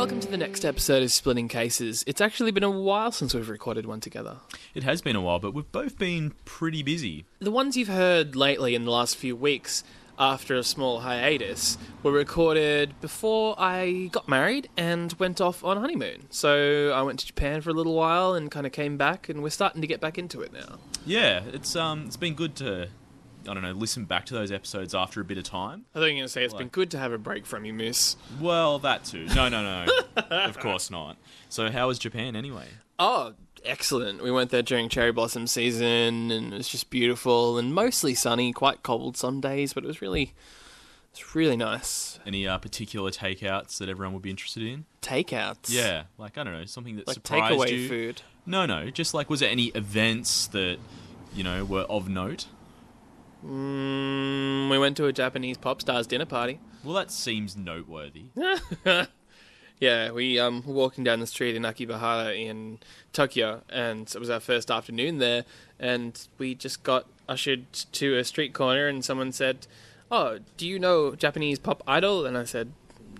welcome to the next episode of Splitting Cases. It's actually been a while since we've recorded one together. It has been a while, but we've both been pretty busy. The ones you've heard lately in the last few weeks, after a small hiatus, were recorded before I got married and went off on honeymoon. So I went to Japan for a little while and kind of came back, and we're starting to get back into it now. Yeah, it's um, it's been good to, I don't know, listen back to those episodes after a bit of time. I thought you were going to say it's been good to have a break from you, Moose. Well, that too. No, no, no, of course not. So, how was Japan anyway? Oh, excellent. We went there during cherry blossom season and it was just beautiful and mostly sunny, quite cold some days, but it was really it's really nice. Any uh, particular takeouts that everyone would be interested in? Takeouts. Yeah, like I don't know, something that Like surprised takeaway you. food. No, no, just like was there any events that you know were of note? Mm, we went to a Japanese pop stars dinner party. Well, that seems noteworthy. Yeah, we um were walking down the street in Akibahara in Tokyo, and it was our first afternoon there, and we just got ushered to a street corner, and someone said, "Oh, do you know Japanese pop idol?" And I said,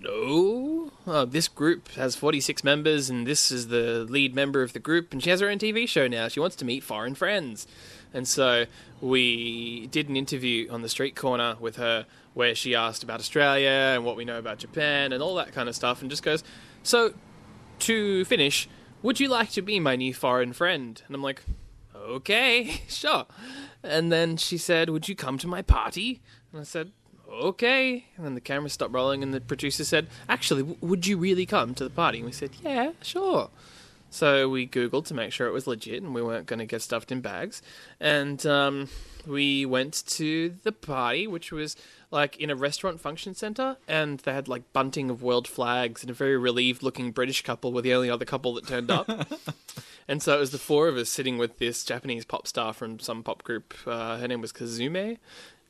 "No. Oh, this group has 46 members, and this is the lead member of the group, and she has her own TV show now. She wants to meet foreign friends." And so we did an interview on the street corner with her where she asked about Australia and what we know about Japan and all that kind of stuff, and just goes, So, to finish, would you like to be my new foreign friend? And I'm like, Okay, sure. And then she said, Would you come to my party? And I said, Okay. And then the camera stopped rolling, and the producer said, Actually, w- would you really come to the party? And we said, Yeah, sure. So we Googled to make sure it was legit and we weren't going to get stuffed in bags. And um, we went to the party, which was like in a restaurant function center. And they had like bunting of world flags and a very relieved looking British couple were the only other couple that turned up. and so it was the four of us sitting with this Japanese pop star from some pop group. Uh, her name was Kazume.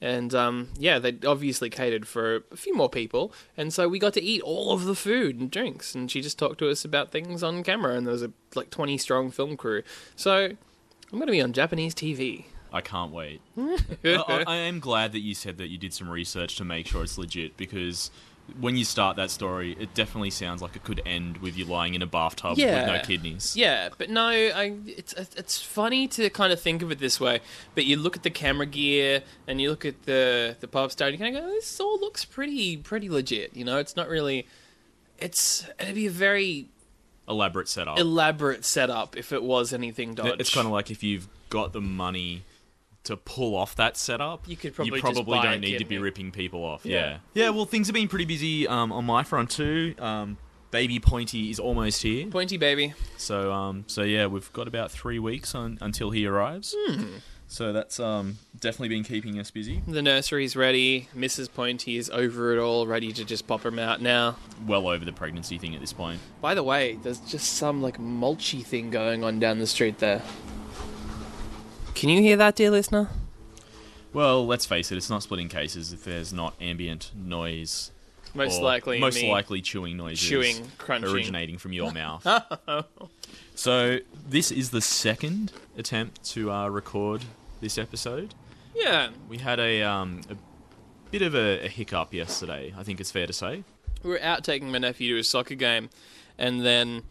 And um, yeah, they obviously catered for a few more people, and so we got to eat all of the food and drinks. And she just talked to us about things on camera, and there was a like twenty strong film crew. So I'm going to be on Japanese TV. I can't wait. I, I- I am glad that you said that you did some research to make sure it's legit because when you start that story, it definitely sounds like it could end with you lying in a bathtub with no kidneys. Yeah, but no, I, it's it's funny to kind of think of it this way. But you look at the camera gear and you look at the the pop star, and you kind of go, "This all looks pretty pretty legit." You know, it's not really. It's it'd be a very Elaborate setup. elaborate setup if it was anything dodge. It's kind of like if you've got the money to pull off that setup, You could probably you just probably buy a don't need to be ripping people off. Yeah. Yeah. Yeah, well, things have been pretty busy um, on my front too. Um, baby Pointy is almost here. pointy baby. So um, so yeah, we've got about three weeks on, until he arrives. Hmm. So that's um, definitely been keeping us busy. The nursery's ready. Mrs. Pointy is over it all, ready to just pop him out now. Well over the pregnancy thing at this point. By the way, there's just some like mulchy thing going on down the street there. Can you hear that, dear listener? Well, let's face it, it's not splitting cases if there's not ambient noise. Most or likely, most me likely chewing noises, chewing, crunching. originating from your mouth. so this is the second attempt to uh, record this episode. Yeah, We had a um, a bit of a, a hiccup yesterday. I think it's fair to say. we were out taking my nephew to a soccer game, and then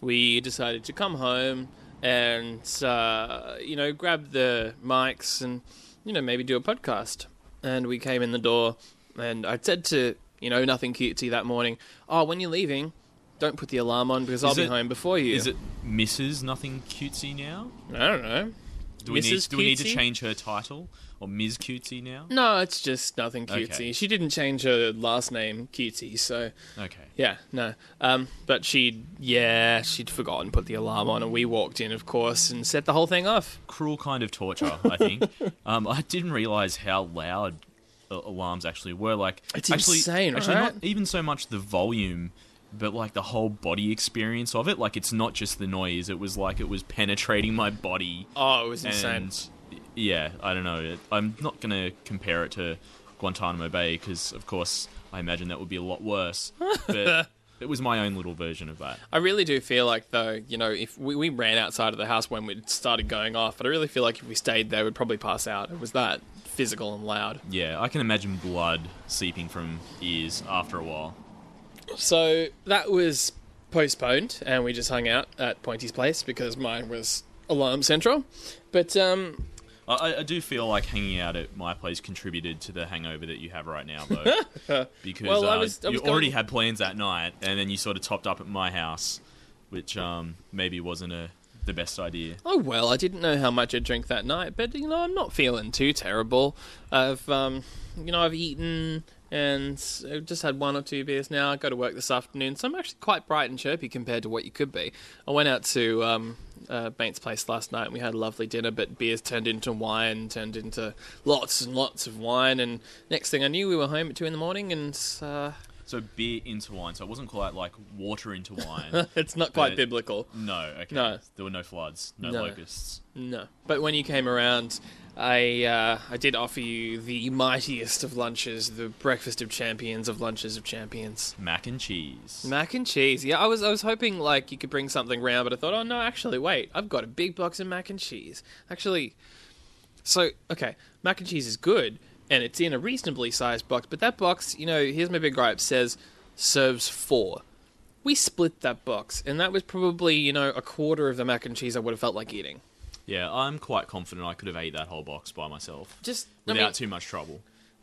we decided to come home and uh, you know grab the mics and you know maybe do a podcast. And we came in the door, and I said to you know nothing cutesy that morning. Oh, when you're leaving, don't put the alarm on because I'll Is be home before you. Is it Mrs. Nothing Cutesy now? I don't know. Do we need Mrs. do we need to Cutesy? change her title or Ms. Cutesy now? No, it's just nothing Okay. cutesy. She didn't change her last name cutesy, so Okay. yeah, no. Um, but she, yeah, she'd forgotten put the alarm on, and we walked in, of course, and set the whole thing off. Cruel kind of torture, I think. um, I didn't realize how loud alarms actually were. Like It's actually, insane, Actually, right? not even so much the volume, but like the whole body experience of it. Like it's not just the noise. It was like it was penetrating my body. Oh, it was insane. Yeah, I don't know. It- I'm not going to compare it to Guantanamo Bay because, of course, I imagine that would be a lot worse. But it was my own little version of that. I really do feel like, though, you know, if we, we ran outside of the house when we started going off, but I really feel like if we stayed there, we'd probably pass out. It was that physical and loud. Yeah, I can imagine blood seeping from ears after a while. So that was postponed, and we just hung out at Pointy's place because mine was alarm central. But um, I, I do feel like hanging out at my place contributed to the hangover that you have right now, though, because Well, I uh, was- I you was already had plans that night, and then you sort of topped up at my house, which um, maybe wasn't a the best idea. oh well, I didn't know how much I'd drink that night, but you know, I'm not feeling too terrible. I've um, you know, I've eaten and I've just had one or two beers now. I go to work this afternoon, so I'm actually quite bright and chirpy compared to what you could be. I went out to um, uh, Bates Place last night and we had a lovely dinner, but beers turned into wine, turned into lots and lots of wine, and next thing I knew, we were home at two in the morning, and uh, So beer into wine, so it wasn't quite like water into wine. it's not quite biblical. no, okay. No. There were no floods, no, No. locusts. No, but when you came around, I uh, I did offer you the mightiest of lunches, the breakfast of champions of lunches of champions, Mac and cheese. mac and cheese. Yeah, I was I was hoping like you could bring something round, but I thought, oh no, actually, wait, I've got a big box of mac and cheese. Actually, so okay, mac and cheese is good, and it's in a reasonably sized box, but that box, you know, here's my big gripe, says serves four. We split that box, and that was probably you know a quarter of the mac and cheese I would have felt like eating. Yeah, I'm quite confident I could have ate that whole box by myself Just I without mean, too much trouble.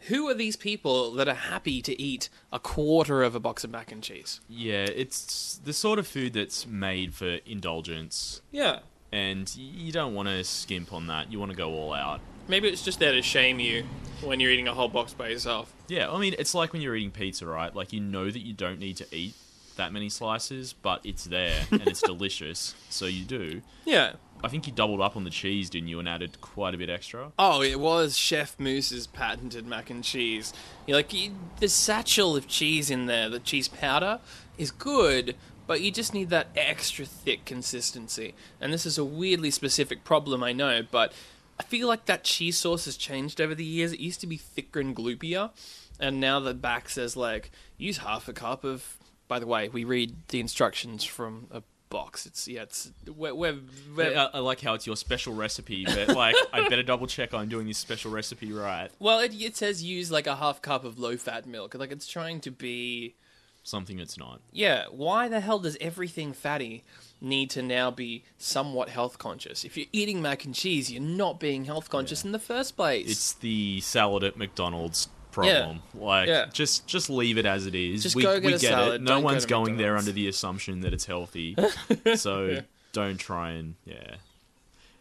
Who are these people that are happy to eat a quarter of a box of mac and cheese? Yeah, it's the sort of food that's made for indulgence, Yeah. and you don't want to skimp on that. You want to go all out. Maybe it's just there to shame you when you're eating a whole box by yourself. Yeah, I mean, it's like when you're eating pizza, right? Like you know that you don't need to eat that many slices, but it's there and it's delicious, so you do. Yeah. I think you doubled up on the cheese, didn't you, and added quite a bit extra. Oh, it was Chef Moose's patented mac and cheese. You like you, the satchel of cheese in there, the cheese powder, is good, but you just need that extra thick consistency. And this is a weirdly specific problem, I know, but I feel like that cheese sauce has changed over the years. It used to be thicker and gloopier, and now the back says like use half a cup of. By the way, we read the instructions from a box. It's yeah, it's we're, we're, we're I, I like how it's your special recipe, but like I better double check I'm doing this special recipe right. Well, it, it says use like a half cup of low fat milk. Like it's trying to be. Something it's not. Yeah, why the hell does everything fatty need to now be somewhat health conscious? If you're eating mac and cheese, you're not being health conscious in the first place. It's the salad at McDonald's problem. Like, Yeah. just just leave it as it is. Just we go get we get salad, it. No don't one's to going there under the assumption that it's healthy. so don't try and yeah.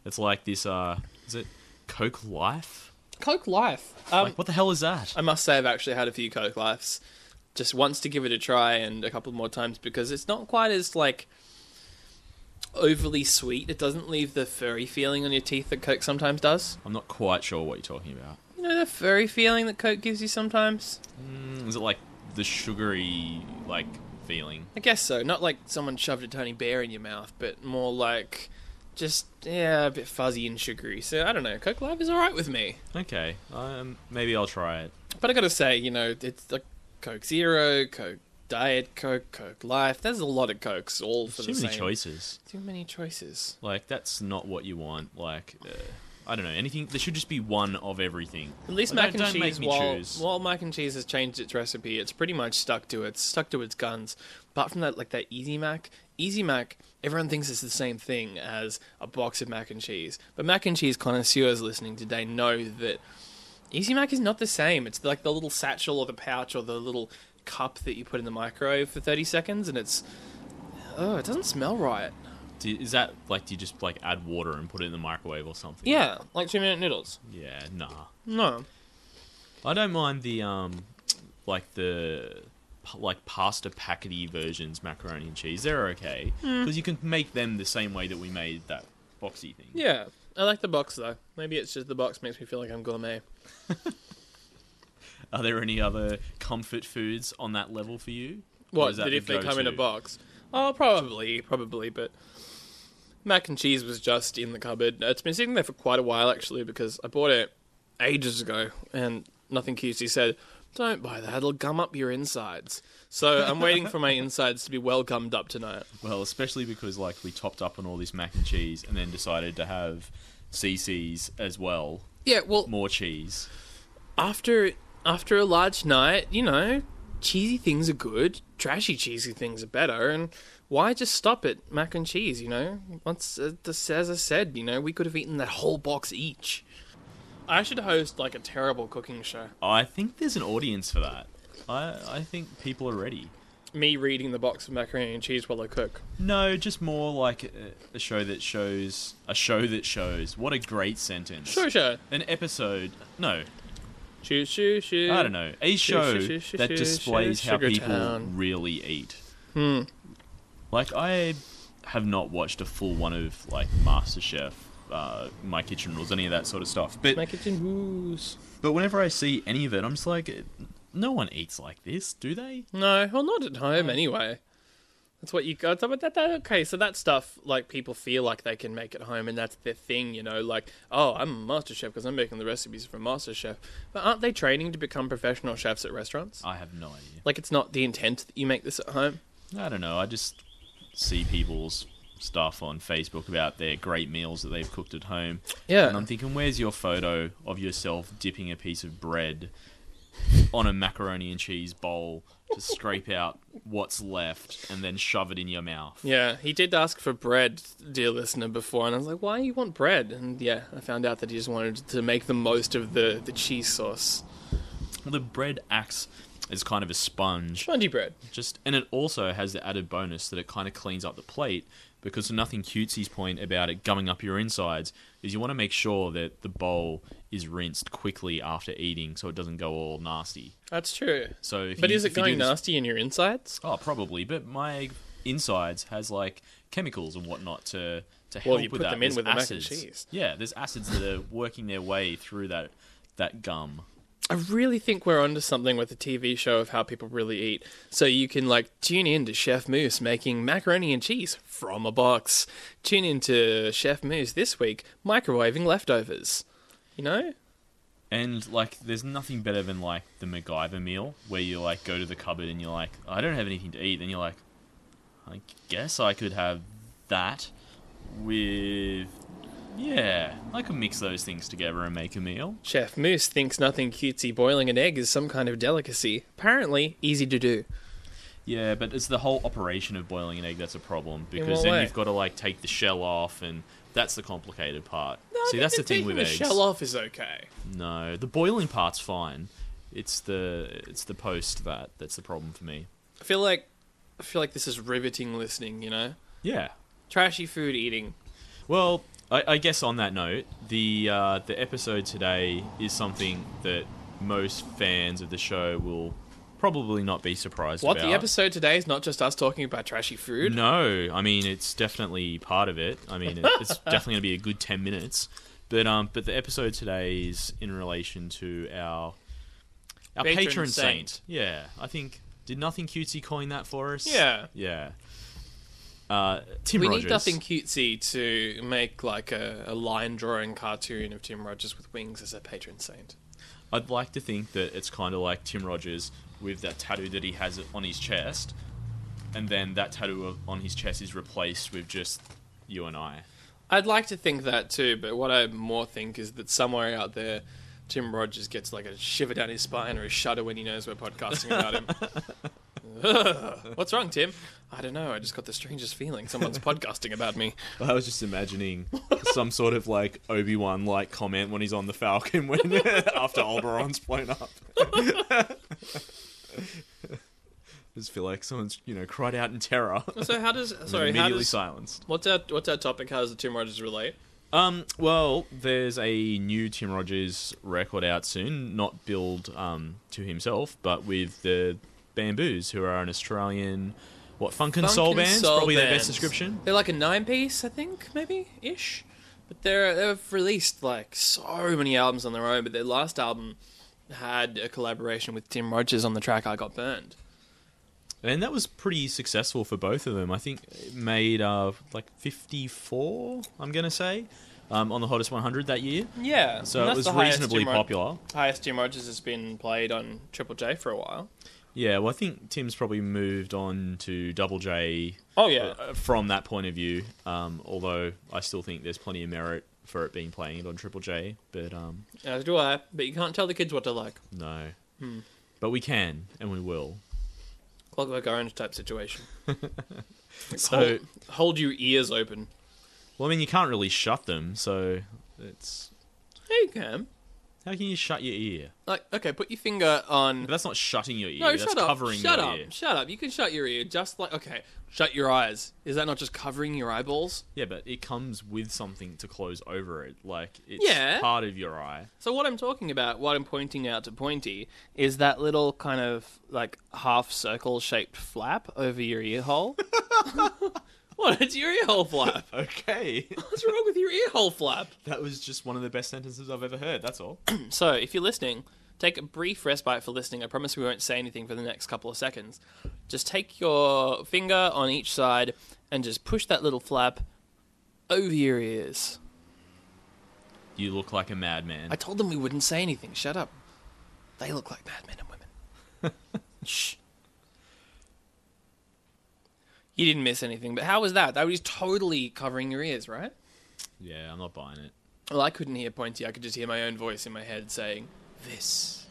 It's like this. Uh, is it Coke Life? Coke Life. Um, like, what the hell is that? I must say, I've actually had a few Coke Lives. Just once to give it a try, and a couple more times because it's not quite as like overly sweet. It doesn't leave the furry feeling on your teeth that Coke sometimes does. I'm not quite sure what you're talking about. You know the furry feeling that Coke gives you sometimes. Mm, is it like the sugary like feeling? I guess so. Not like someone shoved a tiny bear in your mouth, but more like just yeah, a bit fuzzy and sugary. So I don't know. Coke Life is all right with me, Okay, um, maybe I'll try it. but I got to say, you know, it's like Coke Zero, Coke Diet Coke, Coke Life. There's a lot of Cokes, all for Too the many choices. Too many choices. Like that's not what you want. Like uh, I don't know anything. There should just be one of everything. At least Well, mac don't- and don't make cheese, me while, choose. while mac and cheese has changed its recipe, it's pretty much stuck to it. Stuck to its guns. Apart from that, like that Easy Mac, Easy Mac, everyone thinks it's the same thing as a box of mac and cheese. But mac and cheese connoisseurs listening today know that Easy Mac is not the same. It's like the little satchel or the pouch or the little cup that you put in the microwave for 30 seconds, and it's. Oh, it doesn't smell right. Do, is that like do you just like add water and put it in the microwave or something? Yeah, like two minute noodles. Yeah, nah. No. I don't mind the um, like the like pasta packety versions macaroni and cheese. They're okay because you can make them the same way that we made that boxy thing. Yeah, I like the box though. Maybe it's just the box makes me feel like I'm gourmet. Are there any other comfort foods on that level for you? What? is that if they come in a box? Oh, probably, probably. But mac and cheese was just in the cupboard. Uh, it's been sitting there for quite a while actually because I bought it ages ago, and nothing cutesy said, "Don't buy that; it'll gum up your insides." So I'm waiting for my insides to be well gummed up tonight. Well, especially because like we topped up on all this mac and cheese and then decided to have CC's as well, Yeah, well, more cheese. after after a large night, you know, cheesy things are good. Trashy cheesy things are better, and why just stop at mac and cheese? You know, once uh, this- as I said, you know, we could have eaten that whole box each. I should host like a terrible cooking show. I think there's an audience for that. I I think people are ready. Me reading the box of macaroni and cheese while I cook. No, just more like a, a show that shows a show that shows. What a great sentence. Sure, sure. An episode. No, Shoo, shoo, shoo. I don't know. A show that displays how people really eat. Hmm. Like I have not watched a full one of like MasterChef, uh, My Kitchen Rules, any of that sort of stuff. But My kitchen woos. but whenever I see any of it, I'm just like, no one eats like this, do they? No, well, not at home anyway. That's what you got. But that, that, okay, so that stuff, like, people feel like they can make at home, and that's their thing, you know? Like, oh, I'm a master chef because I'm making the recipes for Master Chef. But aren't they training to become professional chefs at restaurants? I have no idea. Like, it's not the intent that you make this at home? I don't know. I just see people's stuff on Facebook about their great meals that they've cooked at home. Yeah. And I'm thinking, where's your photo of yourself dipping a piece of bread on a macaroni and cheese bowl to scrape out what's left and then shove it in your mouth? Yeah, he did ask for bread, dear listener, before, and I was like, why you want bread? And yeah, I found out that he just wanted to make the most of the, the cheese sauce. Well, the bread acts as kind of a sponge. Spongy bread. Just and it also has the added bonus that it kind of cleans up the plate because nothing cutesy's point about it gumming up your insides is you want to make sure that the bowl is rinsed quickly after eating so it doesn't go all nasty. That's true. So, if But you, is it if you do going this- nasty in your insides? Oh, probably. But my insides has like chemicals and whatnot to to Well, help you with put that. them in There's with the mac and cheese. Yeah, there's acids that are working their way through that that gum. I really think we're onto something with the TV show of how people really eat. So you can like tune in to Chef Moose making macaroni and cheese from a box. Tune in to Chef Moose this week microwaving leftovers. You know? And like, there's nothing better than like the MacGyver meal, where you like go to the cupboard and you're like, I don't have anything to eat. and you're like, I guess I could have that with, yeah, I could mix those things together and make a meal. Chef Moose thinks nothing cutesy boiling an egg is some kind of delicacy. Apparently, easy to do. Yeah, but it's the whole operation of boiling an egg that's a problem because what then way? you've got to like take the shell off, and that's the complicated part. See, that's the thing with the eggs. shell off is okay. No, the boiling part's fine. It's the it's the post that that's the problem for me. I feel like I feel like this is riveting listening. You know, Yeah. trashy food eating. Well, I, I guess on that note, the uh, the episode today is something that most fans of the show will probably not be surprised What about. the episode today is not just us talking about trashy food. No, I mean it's definitely part of it. I mean it- it's definitely going to be a good ten minutes. But um, but the episode today is in relation to our our Patron patron, saint. saint. Yeah, I think did nothing cutesy coin that for us? Yeah. yeah. Uh, Tim we Rogers. need nothing cutesy to make like a, a line drawing cartoon of Tim Rogers with wings as a patron saint. I'd like to think that it's kind of like Tim Rogers with that tattoo that he has on his chest, and then that tattoo on his chest is replaced with just you and I. I'd like to think that too, but what I more think is that somewhere out there, Tim Rogers gets like a shiver down his spine or a shudder when he knows we're podcasting about him. What's wrong, Tim? I don't know. I just got the strangest feeling. Someone's podcasting about me. I was just imagining some sort of like Obi Wan like comment when he's on the Falcon when after Alderaan's blown up. I just feel like someone's you know cried out in terror. So how does and sorry how immediately does silenced. what's our what's our topic? How does the Tim Rogers relate? Um, well, there's a new Tim Rogers record out soon, not billed um, to himself, but with the Bamboos, who are an Australian, what, funk and Funk soul and bands? soul Probably their best description. They're like a nine piece, I think, maybe ish. But they're they've released like so many albums on their own. But their last album had a collaboration with Tim Rogers on the track "I Got Burned." And that was pretty successful for both of them. I think it made uh, like 54, I'm going to say, um, on the Hottest 100 that year. Yeah, So it was reasonably popular. highest Tim Rogers has been played on Triple J for a while. Yeah, well, I think Tim's probably moved on to Double J Oh yeah, uh, from that point of view. Um, although I still think there's plenty of merit for it being played on Triple J. But um, as do I. But you can't tell the kids what to like. no. Hmm. But we can, and we will. Clockwork Orange type situation. So, hold, hold your ears open. well, I mean, you can't really shut them, so it's Hey, Cam. How can you shut your ear? Like, okay, put your finger on. But that's not shutting your ear. No, that's shut up. covering shut your up. ear. Shut up. You can shut your ear just like okay. Shut your eyes. Is that not just covering your eyeballs? Yeah, but it comes with something to close over it. Like it's Yeah. part of your eye. So what I'm talking about, what I'm pointing out to Pointy, is that little kind of like half circle shaped flap over your ear hole. what? It's your ear hole flap. Okay. What's wrong with your ear hole flap? that was just one of the best sentences I've ever heard. That's all. So, if you're listening, take a brief respite for listening. I promise we won't say anything for the next couple of seconds. Just take your finger on each side and just push that little flap over your ears. You look like a madman. I told them we wouldn't say anything. Shut up. They look like madmen and women. Shh. You didn't miss anything, but how was that? That was totally covering your ears, right? yeah, I'm not buying it. Well, I couldn't hear Pointy. I could just hear my own voice in my head saying, This.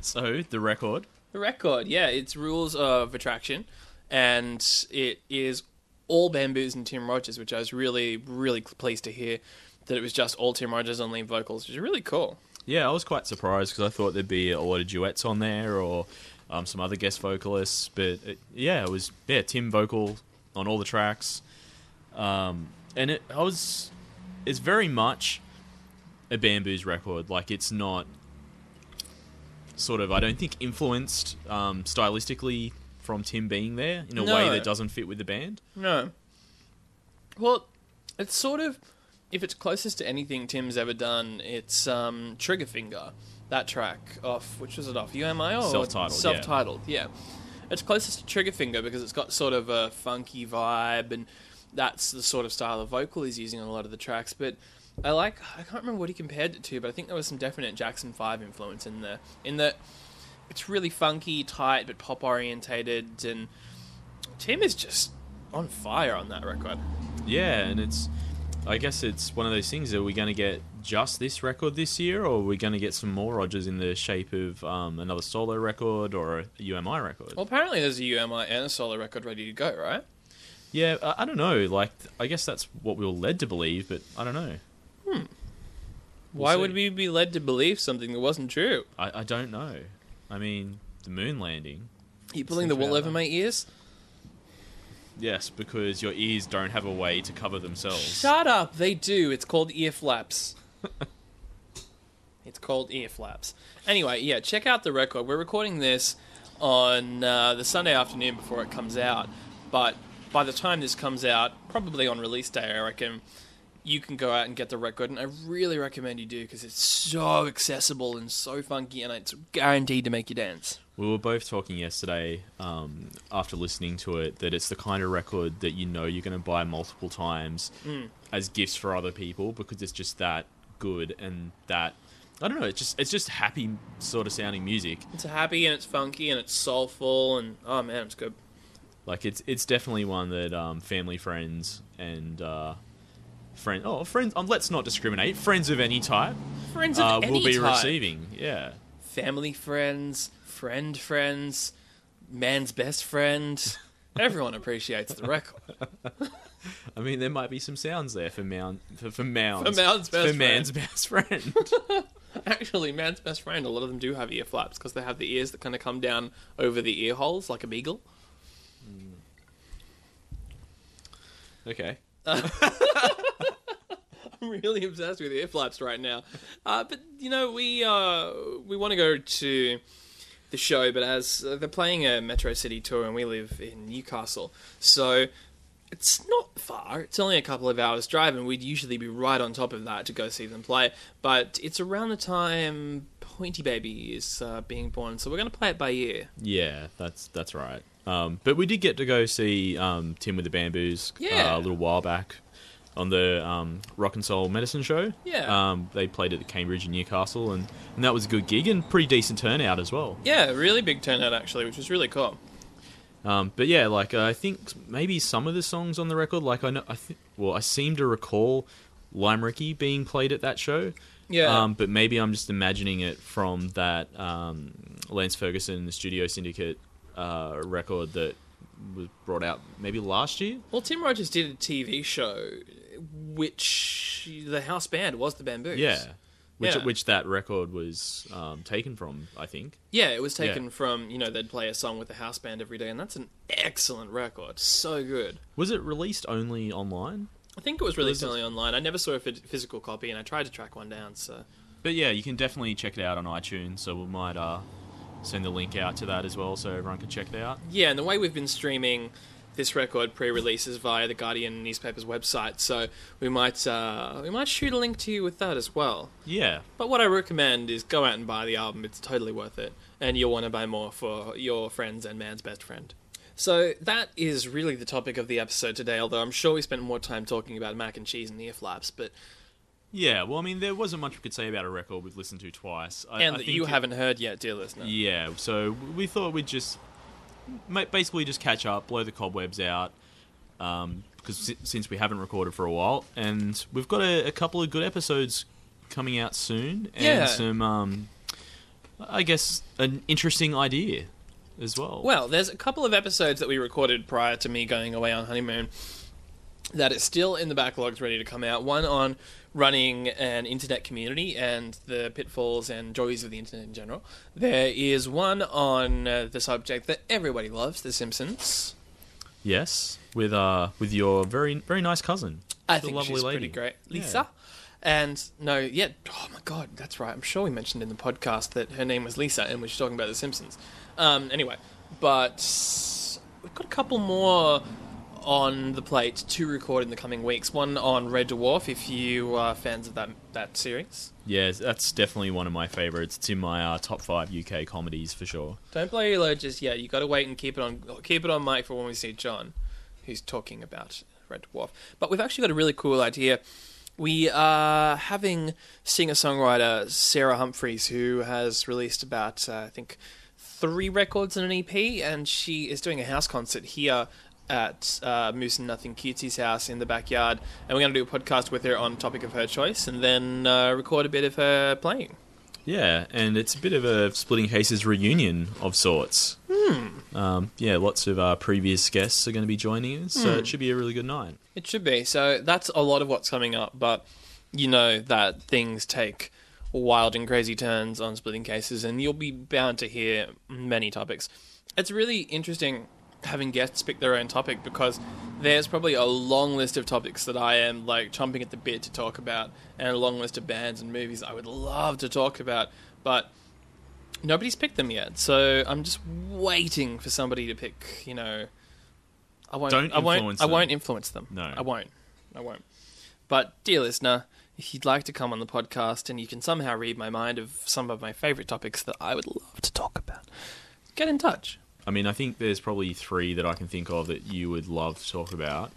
So the record. The record, yeah, it's Rules of Attraction, and it is all Bamboos and Tim Rogers, which I was really, really pleased to hear that it was just all Tim Rogers on lead vocals, which is really cool. Yeah, I was quite surprised because I thought there'd be a lot of duets on there or um, some other guest vocalists. But it, yeah, it was yeah Tim vocal on all the tracks, um, and it I was it's very much a Bamboos record. Like it's not sort of I don't think influenced um, stylistically from Tim being there in a No. way that doesn't fit with the band. No. Well, it's sort of, if it's closest to anything Tim's ever done, it's um, Triggerfinger, that track off, which was it off, You Am I or? Self-titled, yeah. Self-titled, yeah. It's closest to Triggerfinger because it's got sort of a funky vibe and that's the sort of style of vocal he's using on a lot of the tracks, but I like, I can't remember what he compared it to, but I think there was some definite Jackson 5 influence in there, in that it's really funky, tight, but pop orientated, and Tim is just on fire on that record. Yeah, and it's I guess it's one of those things. Are we going to get just this record this year, or are we going to get some more Rogers in the shape of um, another solo record or a You Am I record? Well, apparently there's a You Am I and a solo record ready to go, right? Yeah, I, I don't know. Like, I guess that's what we were led to believe, but I don't know. Hmm. Why see. would we be led to believe something that wasn't true? I, I don't know. I mean, the moon landing. Are you pulling the wool over my ears? Yes, because your ears don't have a way to cover themselves. Shut up! They do. It's called ear flaps. it's called ear flaps. Anyway, yeah, check out the record. We're recording this on uh, the Sunday afternoon before it comes out, but by the time this comes out, probably on release day, I reckon, you can go out and get the record, and I really recommend you do because it's so accessible and so funky, and it's guaranteed to make you dance. We were both talking yesterday um, after listening to it that it's the kind of record that you know you're going to buy multiple times as gifts for other people because it's just that good and that I don't know. It's just it's just happy sort of sounding music. It's happy and it's funky and it's soulful, and oh man, it's good. Like it's it's definitely one that um, family, friends, and uh, friend oh friends. Um, let's not discriminate. Friends of any type Friends of uh, any will be type. receiving. Yeah. family friends, friend friends, man's best friend. Everyone appreciates the record. I mean, there might be some sounds there for mound for, for mounds For man's best for man's friend. best friend. Actually, man's best friend, a lot of them do have ear flaps because they have the ears that kind of come down over the ear holes like a beagle. okay. I'm really obsessed with ear flaps right now. Uh, but you know, we uh, we want to go to the show, but as uh, they're playing a Metro City tour, and we live in Newcastle, so it's not far. It's only a couple of hours drive, and we'd usually be right on top of that to go see them play. But it's around the time Pointy Baby is uh, being born, so we're going to play it by ear. Yeah, that's that's right. Um, but we did get to go see um, Tim with the Bamboos Yeah. uh, a little while back on the um, Rock and Soul Medicine Show. Yeah. Um, they played at the Cambridge and Newcastle, and, and that was a good gig and pretty decent turnout as well. Yeah, really big turnout actually, which was really cool. Um, but yeah, like uh, I think maybe some of the songs on the record, like I know, I think, well, I seem to recall Lime Ricky being played at that show. Yeah. Um, but maybe I'm just imagining it from that um, Lance Ferguson, the Studio Syndicate uh, record that was brought out maybe last year. Well, Tim Rogers did a TV show, which the house band was the Bamboos. Yeah. Which, Yeah. which that record was um, taken from, I think. Yeah, it was taken Yeah. from, you know, they'd play a song with the house band every day, and that's an excellent record. So good. Was it released only online? I think it was released Was it- only online. I never saw a physical copy, and I tried to track one down, so. But yeah, you can definitely check it out on iTunes. So we might uh, send the link out to that as well, so everyone can check it out. Yeah, and the way we've been streaming this record pre-releases via the Guardian newspaper's website, so we might uh, we might shoot a link to you with that as well. Yeah, But what I recommend is go out and buy the album. It's totally worth it, and you'll want to buy more for your friends and man's best friend. So that is really the topic of the episode today. Although I'm sure we spent more time talking about mac and cheese and ear flaps, but yeah. Well, I mean, there wasn't much we could say about a record we've listened to twice, I, and I that think you it- haven't heard yet, dear listener. Yeah, so we thought we'd just basically just catch up, blow the cobwebs out, um, because si- since we haven't recorded for a while, and we've got a, a couple of good episodes coming out soon, and Yeah. some, um, I guess, an interesting idea as well. Well, there's a couple of episodes that we recorded prior to me going away on honeymoon that is still in the backlogs ready to come out. One on running an internet community and the pitfalls and joys of the internet in general. There is one on uh, the subject that everybody loves, The Simpsons. yes, with uh, with your very very nice cousin. I think lovely she's lady. pretty great. Yeah. Lisa. And no, yeah, oh my god, that's right. I'm sure we mentioned in the podcast that her name was Lisa and we were talking about The Simpsons. Um, anyway, but we've got a couple more on the plate to record in the coming weeks. One on Red Dwarf, if you are fans of that that series. Yeah, that's definitely one of my favorites. It's in my uh, top five UK comedies for sure. Don't play your load just yet. You got to wait and keep it on keep it on mic for when we see John, who's talking about Red Dwarf. But we've actually got a really cool idea. We are having singer songwriter Sarah Humphreys, who has released about uh, I think three records and an EP, and she is doing a house concert here at uh, Moose and Nothing Cutesy's house in the backyard, and we're going to do a podcast with her on topic of her choice, and then uh, record a bit of her playing. Yeah, and it's a bit of a splitting cases reunion of sorts. Hmm. Um, yeah, lots of our previous guests are going to be joining us, so Hmm. it should be a really good night. It should be. So that's a lot of what's coming up, but you know that things take wild and crazy turns on splitting cases, and you'll be bound to hear many topics. It's really interesting having guests pick their own topic because there's probably a long list of topics that I am like chomping at the bit to talk about, and a long list of bands and movies I would love to talk about, but nobody's picked them yet. So I'm just waiting for somebody to pick. You know, I won't. Don't I won't. influence I won't influence them. No. I won't. I won't. But dear listener, if you'd like to come on the podcast and you can somehow read my mind of some of my favorite topics that I would love to talk about, get in touch. I mean, I think there's probably three that I can think of that you would love to talk about.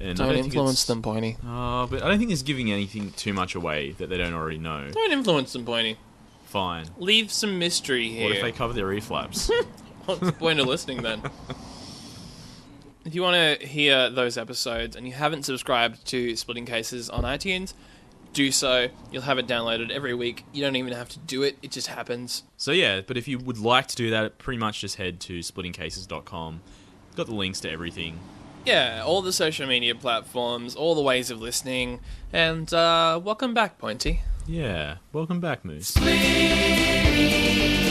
And Don't, don't influence them, Pointy. Uh, but I don't think it's giving anything too much away that they don't already know. Don't influence them, Pointy. Fine. Leave some mystery here. What if they cover their ear flaps? What's the point of listening then? If you want to hear those episodes and you haven't subscribed to Splitting Cases on iTunes, do so. You'll have it downloaded every week. You don't even have to do it, it just happens. so yeah, but if you would like to do that, pretty much just head to splittingcases.com. Got the links to everything. Yeah, all the social media platforms, all the ways of listening, and uh, welcome back, Pointy. Yeah. Welcome back, Moose. Splitting